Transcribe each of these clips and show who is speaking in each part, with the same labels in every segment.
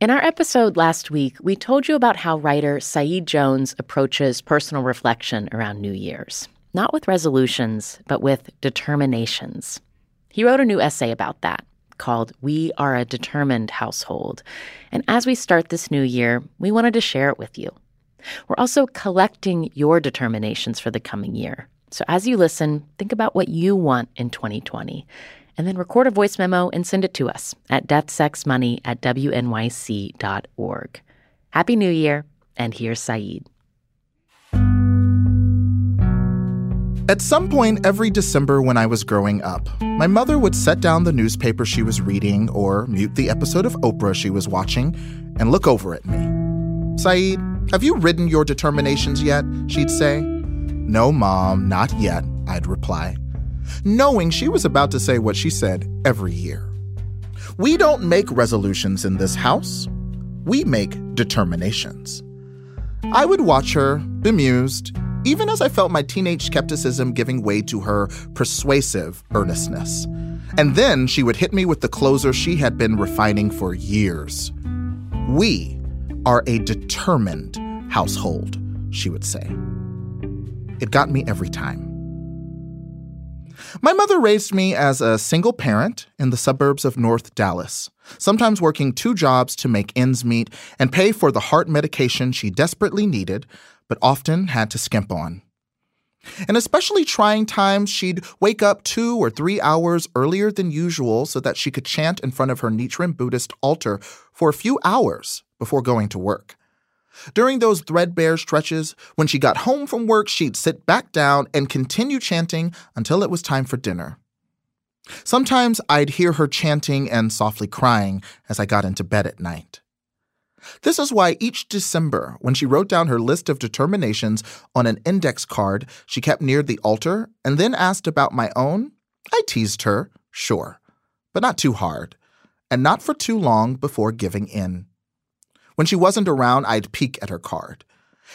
Speaker 1: In our episode last week, we told you about how writer Saeed Jones approaches personal reflection around New Year's, not with resolutions, but with determinations. He wrote a new essay about that called We Are a Determined Household. And as we start this new year, we wanted to share it with you. We're also collecting your determinations for the coming year. So as you listen, think about what you want in 2020 and then record a voice memo and send it to us at deathsexmoney at wnyc.org. Happy New Year, and here's Saeed.
Speaker 2: At some point every December when I was growing up, my mother would set down the newspaper she was reading or mute the episode of Oprah she was watching and look over at me. Saeed, have you written your determinations yet? She'd say. No, Mom, not yet, I'd reply, knowing she was about to say what she said every year. We don't make resolutions in this house, we make determinations. I would watch her, bemused, even as I felt my teenage skepticism giving way to her persuasive earnestness. And then she would hit me with the closer she had been refining for years. We are a determined household, she would say. It got me every time. My mother raised me as a single parent in the suburbs of North Dallas, sometimes working two jobs to make ends meet and pay for the heart medication she desperately needed, but often had to skimp on. In especially trying times, she'd wake up two or three hours earlier than usual so that she could chant in front of her Nichiren Buddhist altar for a few hours before going to work. During those threadbare stretches, when she got home from work, she'd sit back down and continue chanting until it was time for dinner. Sometimes I'd hear her chanting and softly crying as I got into bed at night. This is why each December, when she wrote down her list of determinations on an index card she kept near the altar and then asked about my own, I teased her, sure, but not too hard, and not for too long before giving in. When she wasn't around, I'd peek at her card.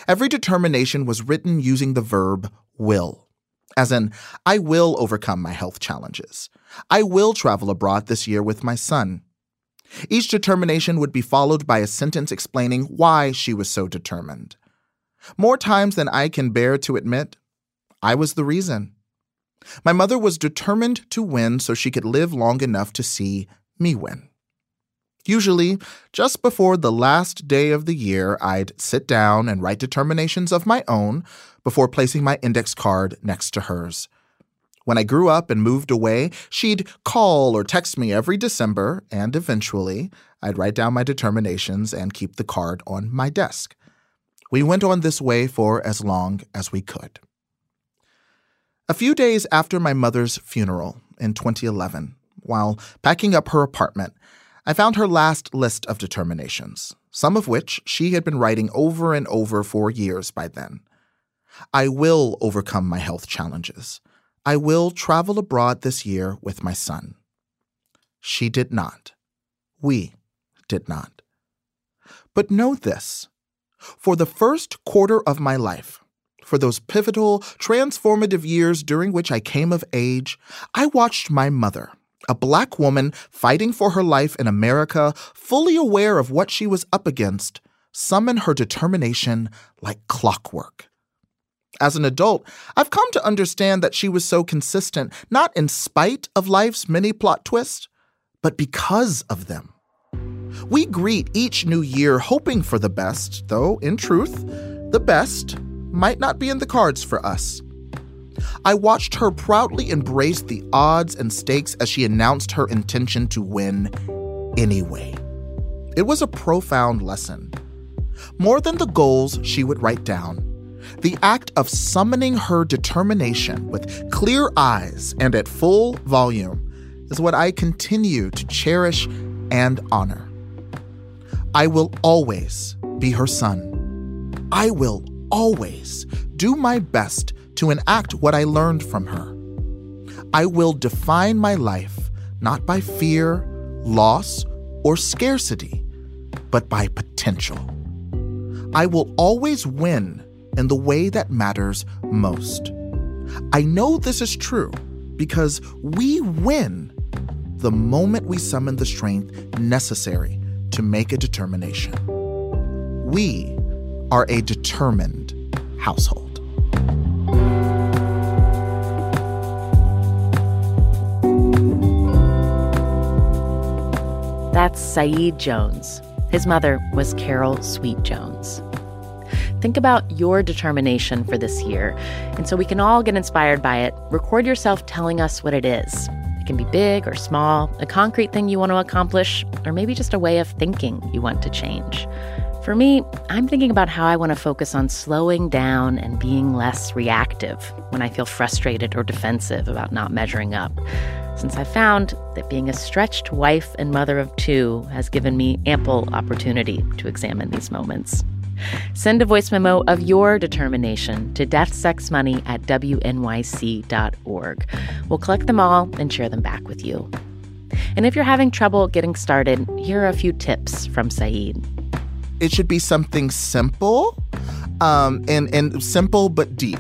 Speaker 2: Every determination was written using the verb will, as in, I will overcome my health challenges. I will travel abroad this year with my son. Each determination would be followed by a sentence explaining why she was so determined. More times than I can bear to admit, I was the reason. My mother was determined to win so she could live long enough to see me win. Usually, just before the last day of the year, I'd sit down and write determinations of my own before placing my index card next to hers. When I grew up and moved away, she'd call or text me every December, and eventually, I'd write down my determinations and keep the card on my desk. We went on this way for as long as we could. A few days after my mother's funeral in 2011, while packing up her apartment, I found her last list of determinations, some of which she had been writing over and over for years by then. I will overcome my health challenges. I will travel abroad this year with my son. She did not. We did not. But know this for the first quarter of my life, for those pivotal, transformative years during which I came of age, I watched my mother, a black woman fighting for her life in America, fully aware of what she was up against, summon her determination like clockwork. As an adult, I've come to understand that she was so consistent, not in spite of life's many plot twists, but because of them. We greet each new year hoping for the best, though, in truth, the best might not be in the cards for us. I watched her proudly embrace the odds and stakes as she announced her intention to win anyway. It was a profound lesson. More than the goals she would write down, the act of summoning her determination with clear eyes and at full volume is what I continue to cherish and honor. I will always be her son. I will always do my best to enact what I learned from her. I will define my life not by fear, loss, or scarcity, but by potential. I will always win in the way that matters most. I know this is true because we win the moment we summon the strength necessary to make a determination. We are a determined household.
Speaker 1: That's Saeed Jones. His mother was Carol Sweet Jones. Think about your determination for this year. And so we can all get inspired by it. Record yourself telling us what it is. It can be big or small, a concrete thing you want to accomplish, or maybe just a way of thinking you want to change. For me, I'm thinking about how I want to focus on slowing down and being less reactive when I feel frustrated or defensive about not measuring up since I found that being a stretched wife and mother of two has given me ample opportunity to examine these moments. Send a voice memo of your determination to deathsexmoney at wnyc.org. We'll collect them all and share them back with you. And if you're having trouble getting started, here are a few tips from Saeed.
Speaker 2: It should be something simple um, and, and simple but deep.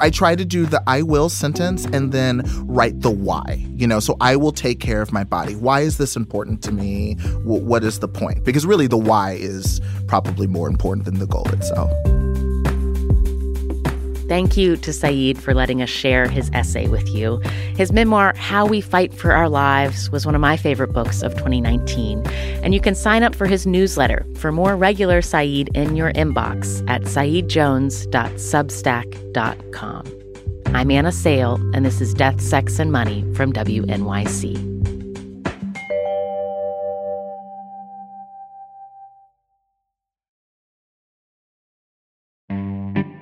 Speaker 2: I try to do the I will sentence and then write the why. You know, so I will take care of my body. Why is this important to me? W- what is the point? Because really, the why is probably more important than the goal itself.
Speaker 1: Thank you to Saeed for letting us share his essay with you. His memoir, How We Fight for Our Lives, was one of my favorite books of 2019. And you can sign up for his newsletter for more regular Saeed in your inbox at saeedjones.substack.com. I'm Anna Sale, and this is Death, Sex, and Money from WNYC.